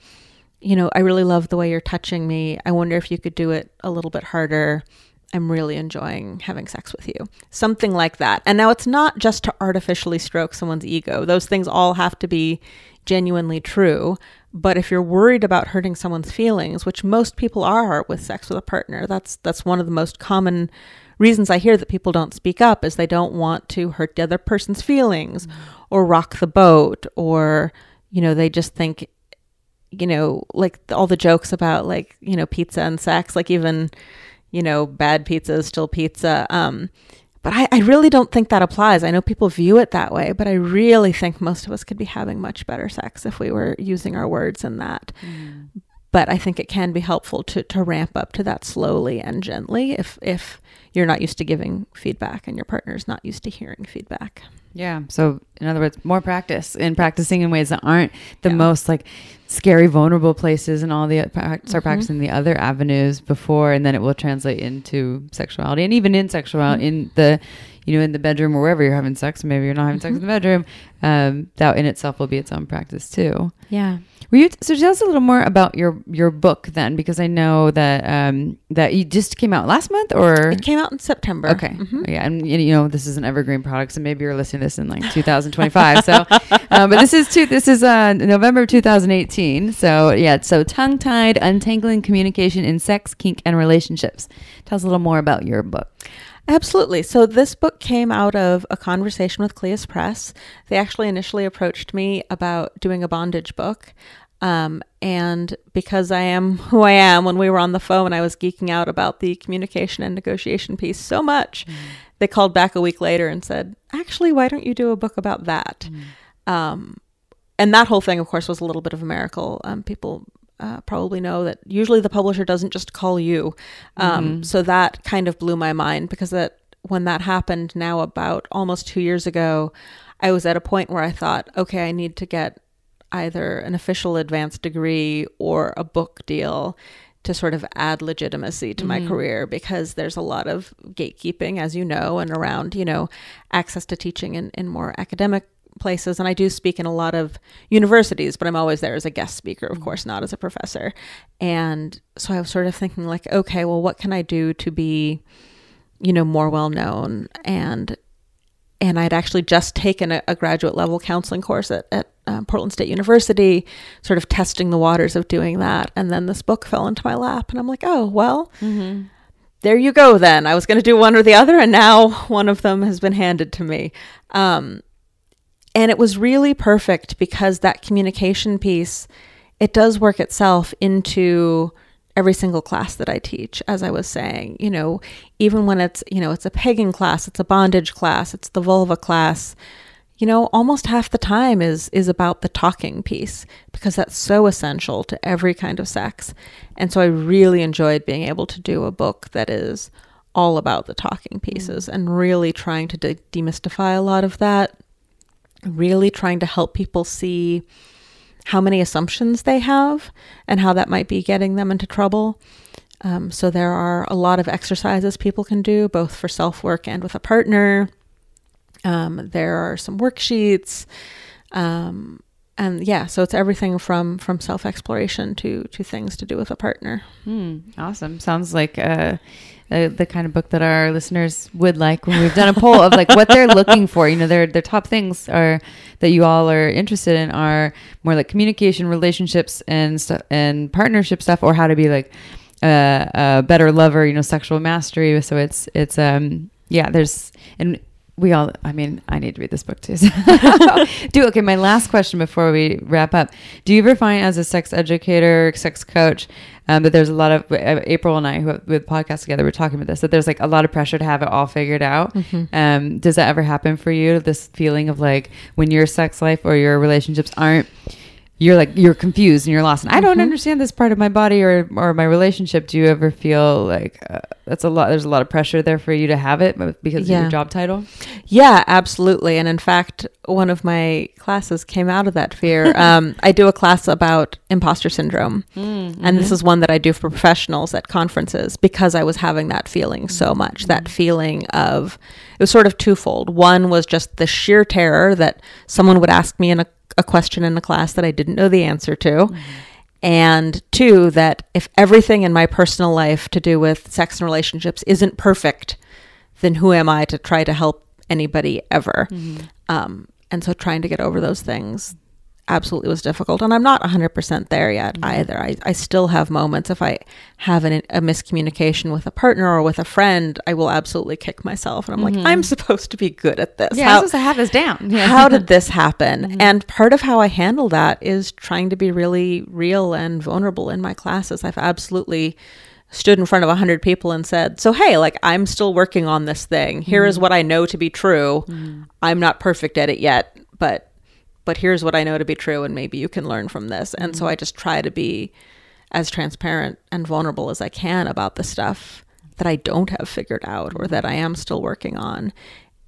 you know, I really love the way you're touching me. I wonder if you could do it a little bit harder. I'm really enjoying having sex with you. Something like that. And now it's not just to artificially stroke someone's ego. Those things all have to be genuinely true. But if you're worried about hurting someone's feelings, which most people are with sex with a partner, that's that's one of the most common reasons I hear that people don't speak up is they don't want to hurt the other person's feelings mm-hmm. or rock the boat or you know, they just think you know, like all the jokes about like, you know, pizza and sex, like even you know, bad pizza is still pizza. Um, but I, I really don't think that applies. I know people view it that way, but I really think most of us could be having much better sex if we were using our words in that. Mm. But I think it can be helpful to, to ramp up to that slowly and gently if if you're not used to giving feedback and your partner's not used to hearing feedback. Yeah. So, in other words, more practice and practicing in ways that aren't the yeah. most like scary, vulnerable places and all the start mm-hmm. practicing the other avenues before, and then it will translate into sexuality and even in sexuality mm-hmm. in the you know, in the bedroom or wherever you're having sex, maybe you're not having sex in the bedroom, um, that in itself will be its own practice too. Yeah. Were you so tell us a little more about your your book then, because I know that um, that you just came out last month, or it came out in September. Okay, mm-hmm. yeah, and you know this is an evergreen product, so maybe you're listening to this in like 2025. so, um, but this is two, this is uh, November 2018. So yeah, so tongue tied, untangling communication in sex, kink, and relationships. Tell us a little more about your book. Absolutely. So this book came out of a conversation with Cleis Press. They actually initially approached me about doing a bondage book. Um, and because I am who I am, when we were on the phone, I was geeking out about the communication and negotiation piece so much. Mm. They called back a week later and said, actually, why don't you do a book about that? Mm. Um, and that whole thing, of course, was a little bit of a miracle. Um, people uh, probably know that usually the publisher doesn't just call you. Um, mm-hmm. So that kind of blew my mind because that when that happened now about almost two years ago, I was at a point where I thought, okay, I need to get either an official advanced degree or a book deal to sort of add legitimacy to mm-hmm. my career because there's a lot of gatekeeping, as you know, and around, you know, access to teaching in, in more academic places and I do speak in a lot of universities, but I'm always there as a guest speaker, of mm-hmm. course, not as a professor. And so I was sort of thinking like, okay, well what can I do to be, you know, more well known and and I'd actually just taken a, a graduate level counseling course at, at uh, Portland State University, sort of testing the waters of doing that. And then this book fell into my lap, and I'm like, oh, well, there you go then. I was going to do one or the other, and now one of them has been handed to me. Um, and it was really perfect because that communication piece, it does work itself into every single class that I teach, as I was saying, you know, even when it's, you know, it's a pegging class, it's a bondage class, it's the vulva class, you know, almost half the time is is about the talking piece because that's so essential to every kind of sex. And so I really enjoyed being able to do a book that is all about the talking pieces mm. and really trying to de- demystify a lot of that. Really trying to help people see how many assumptions they have and how that might be getting them into trouble. Um, so there are a lot of exercises people can do, both for self work and with a partner. Um, there are some worksheets, um, and yeah, so it's everything from from self exploration to to things to do with a partner. Hmm, awesome. Sounds like uh, uh, the kind of book that our listeners would like when we've done a poll of like what they're looking for. You know, their their top things are that you all are interested in are more like communication, relationships, and stuff, and partnership stuff, or how to be like a, a better lover. You know, sexual mastery. So it's it's um yeah. There's and we all i mean i need to read this book too so. do okay my last question before we wrap up. Do you ever find as a sex educator sex coach um, that there's a lot of uh, april and i who with podcast together we're talking about this that there's like a lot of pressure to have it all figured out? Um, does that ever happen for you this feeling of like when your sex life or your relationships aren't you're like you're confused and you're lost? And i don't understand this part of my body or or my relationship. Do you ever feel like uh, that's a lot there's a lot of pressure there for you to have it because of your job title Yeah, absolutely. And in fact, one of my classes came out of that fear. um, I do a class about imposter syndrome. Mm, and this mm-hmm. is one that I do for professionals at conferences because I was having that feeling so much. That mm. feeling of, it was sort of twofold. One was just the sheer terror that someone would ask me in a, a question in a class that I didn't know the answer to. Mm-hmm. And two, that if everything in my personal life to do with sex and relationships isn't perfect, then who am I to try to help anybody ever? Um, and so trying to get over those things absolutely was difficult. And I'm not 100% there yet either. I, I still have moments. If I have an, a miscommunication with a partner or with a friend, I will absolutely kick myself. And I'm like, I'm supposed to be good at this. yeah How- i'm supposed to have this down yeah how did this happen? And part of how I handle that is trying to be really real and vulnerable in my classes. I've absolutely stood in front of 100 people and said, So, hey, like, I'm still working on this thing. Here is what I know to be true. I'm not perfect at it yet, but. But here's what I know to be true, and maybe you can learn from this. And so I just try to be as transparent and vulnerable as I can about the stuff that I don't have figured out or that I am still working on.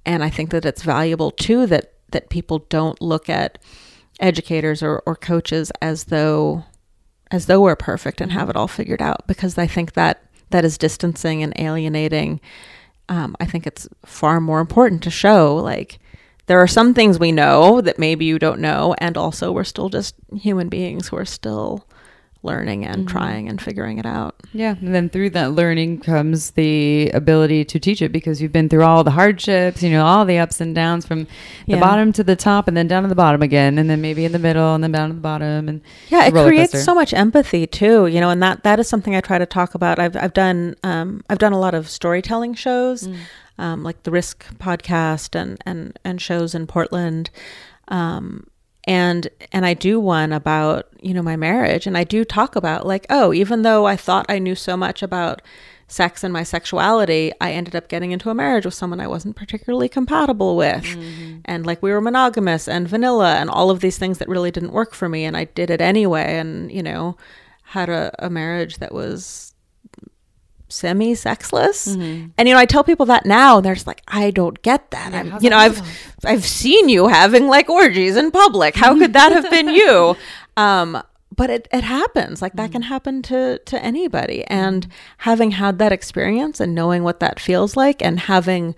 And I think that it's valuable too that that people don't look at educators or, or coaches as though as though we're perfect and have it all figured out because I think that that is distancing and alienating. Um, I think it's far more important to show like there are some things we know that maybe you don't know, and also we're still just human beings who are still learning and trying and figuring it out. Yeah, and then through that learning comes the ability to teach it because you've been through all the hardships, you know, all the ups and downs from the Yeah. bottom to the top and then down to the bottom again and then maybe in the middle and then down to the bottom and Yeah, it creates coaster. so much empathy too, you know, and that that is something I try to talk about. I've I've done um, I've done a lot of storytelling shows, um, like the Risk podcast and and and shows in Portland, um, and and I do one about you know my marriage, and I do talk about like oh, even though I thought I knew so much about sex and my sexuality, I ended up getting into a marriage with someone I wasn't particularly compatible with. And like we were monogamous and vanilla and all of these things that really didn't work for me. And I did it anyway. And, you know, had a, a marriage that was semi sexless. And, you know, I tell people that now and they're just like, I don't get that. I'm, you know, I've? I've seen you having like orgies in public. How could that have been you? Um, but it, it happens like that can happen to to anybody and having had that experience and knowing what that feels like and having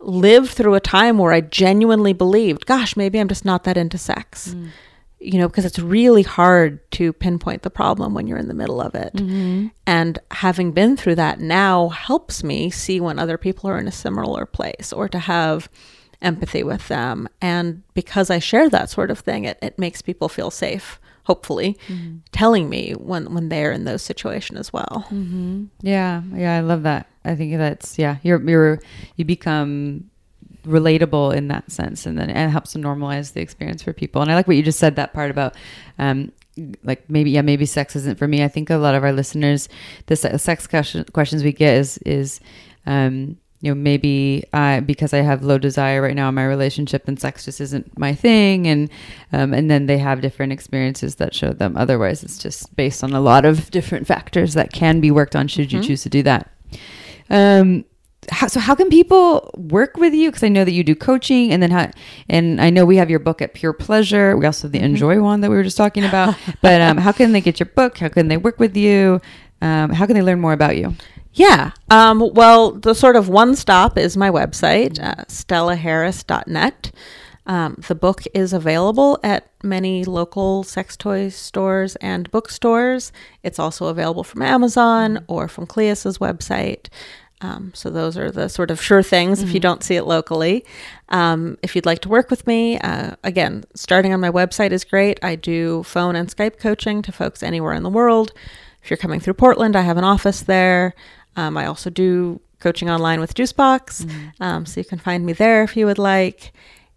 lived through a time where I genuinely believed, gosh, maybe I'm just not that into sex. You know, because it's really hard to pinpoint the problem when you're in the middle of it. Mm-hmm. And having been through that now helps me see when other people are in a similar place or to have empathy with them. And because I share that sort of thing, it, it makes people feel safe, hopefully, mm-hmm. telling me when, when they're in those situations as well. Mm-hmm. Yeah, yeah, I love that. I think that's yeah, you're you're you become relatable in that sense, and then it helps to normalize the experience for people. And I like what you just said that part about um like maybe yeah maybe sex isn't for me. I think a lot of our listeners the sex question, questions we get is is um you know maybe I because I have low desire right now in my relationship and sex just isn't my thing and um, and then they have different experiences that show them otherwise it's just based on a lot of different factors that can be worked on should you choose to do that um how, so how can people work with you because i know that you do coaching and then how and i know we have your book at pure pleasure we also have the Njoy one that we were just talking about but um, how can they get your book how can they work with you um, how can they learn more about you Yeah. Um, well, the sort of one stop is my website, uh, stellaharris.net. Um, the book is available at many local sex toy stores and bookstores. It's also available from Amazon or from Cleis's website. Um, so those are the sort of sure things if you don't see it locally. Um, if you'd like to work with me, uh, again, starting on my website is great. I do phone and Skype coaching to folks anywhere in the world. If you're coming through Portland, I have an office there. Um, I also do coaching online with Juicebox, um, so you can find me there if you would like.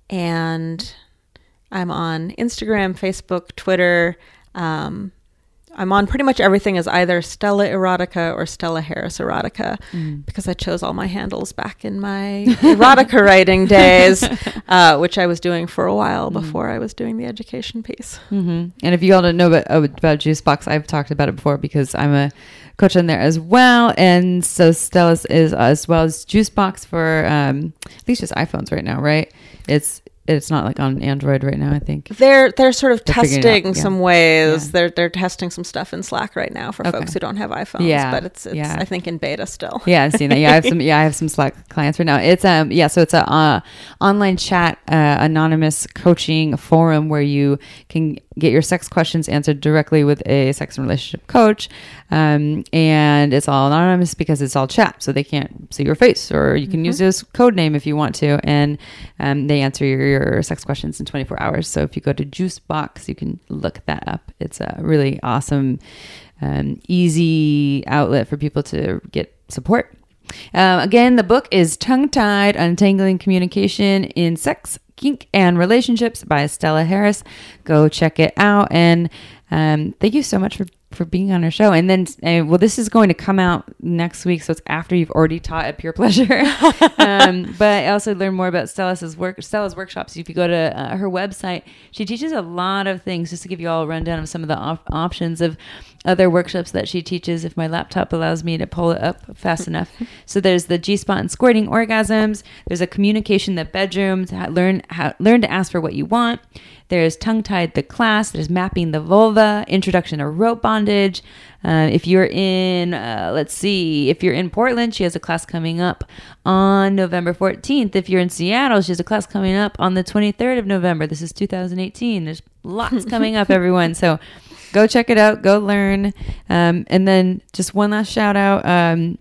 And I'm on Instagram, Facebook, Twitter. Um, I'm on pretty much everything as either Stella Erotica or Stella Harris Erotica because I chose all my handles back in my erotica writing days, uh, which I was doing for a while before I was doing the education piece. hmm And if you all don't know about, about Juicebox, I've talked about it before because I'm a coach in there as well. And so Stella's is as well as Juicebox for um, at least just iPhones right now, right? It's it's not like on Android right now. I think. They're they're sort of They're it out, testing yeah. some ways. Yeah. They're they're testing some stuff in Slack right now for Okay. folks who don't have iPhones. Yeah, but it's it's yeah. I think in beta still. Yeah, I've seen that. Yeah, I have some. Yeah, I have some Slack clients right now. It's um yeah, so it's a uh, online chat, uh, anonymous coaching forum where you can get your sex questions answered directly with a sex and relationship coach, um, and it's all anonymous because it's all chat, so they can't see your face, or you can use this code name if you want to, and um, they answer your, your sex questions in 24 hours. So if you go to Juicebox, you can look that up. It's a really awesome, um, easy outlet for people to get support. Um, again, the book is Tongue Tied Untangling Communication in Sex, Kink, and Relationships by Stella Harris. Go check it out. And um, thank you so much for, for being on our show. And then, uh, well, this is going to come out next week. So it's after you've already taught at Pure Pleasure. um, but I also learned more about Stella's work, Stella's workshops. If you go to uh, her website, she teaches a lot of things. Just to give you all a rundown of some of the op- options of other workshops that she teaches if my laptop allows me to pull it up fast enough. So there's the G spot and squirting orgasms. There's a communication the bedroom ha- learn how learn to ask for what you want. There's tongue tied the class. There's mapping the vulva. Introduction to rope bondage. Uh, if you're in, uh, let's see, if you're in Portland, she has a class coming up on November 14th. If you're in Seattle, she has a class coming up on the 23rd of November. This is 2018. There's lots coming up, everyone. So go check it out. Go learn. Um, and then just one last shout out. Um,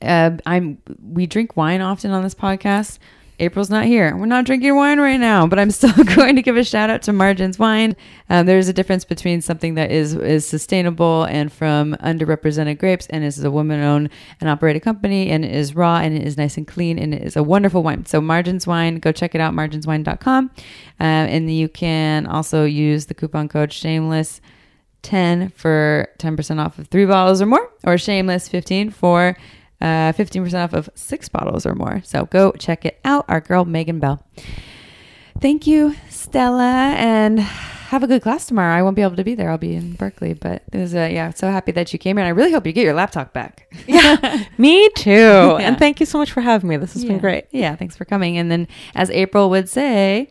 uh, I'm we drink wine often on this podcast. April's not here. We're not drinking wine right now, but I'm still going to give a shout out to Margins Wine. Um, there's a difference between something that is is sustainable and from underrepresented grapes, and is a woman-owned and operated company, and it is raw and it is nice and clean, and it is a wonderful wine. So Margins Wine, go check it out, marginswine.com, um, and you can also use the coupon code Shameless. 10 for 10% off of three bottles or more, or Shameless 15 for uh, 15% off of six bottles or more. So go check it out. Our girl, Megan Bell. Thank you, Stella, and have a good class tomorrow. I won't be able to be there. I'll be in Berkeley, but it was, uh, yeah, so happy that you came here. And I really hope you get your laptop back. Yeah, me too. And thank you so much for having me. This has Yeah. been great. Yeah, thanks for coming. And then, as April would say,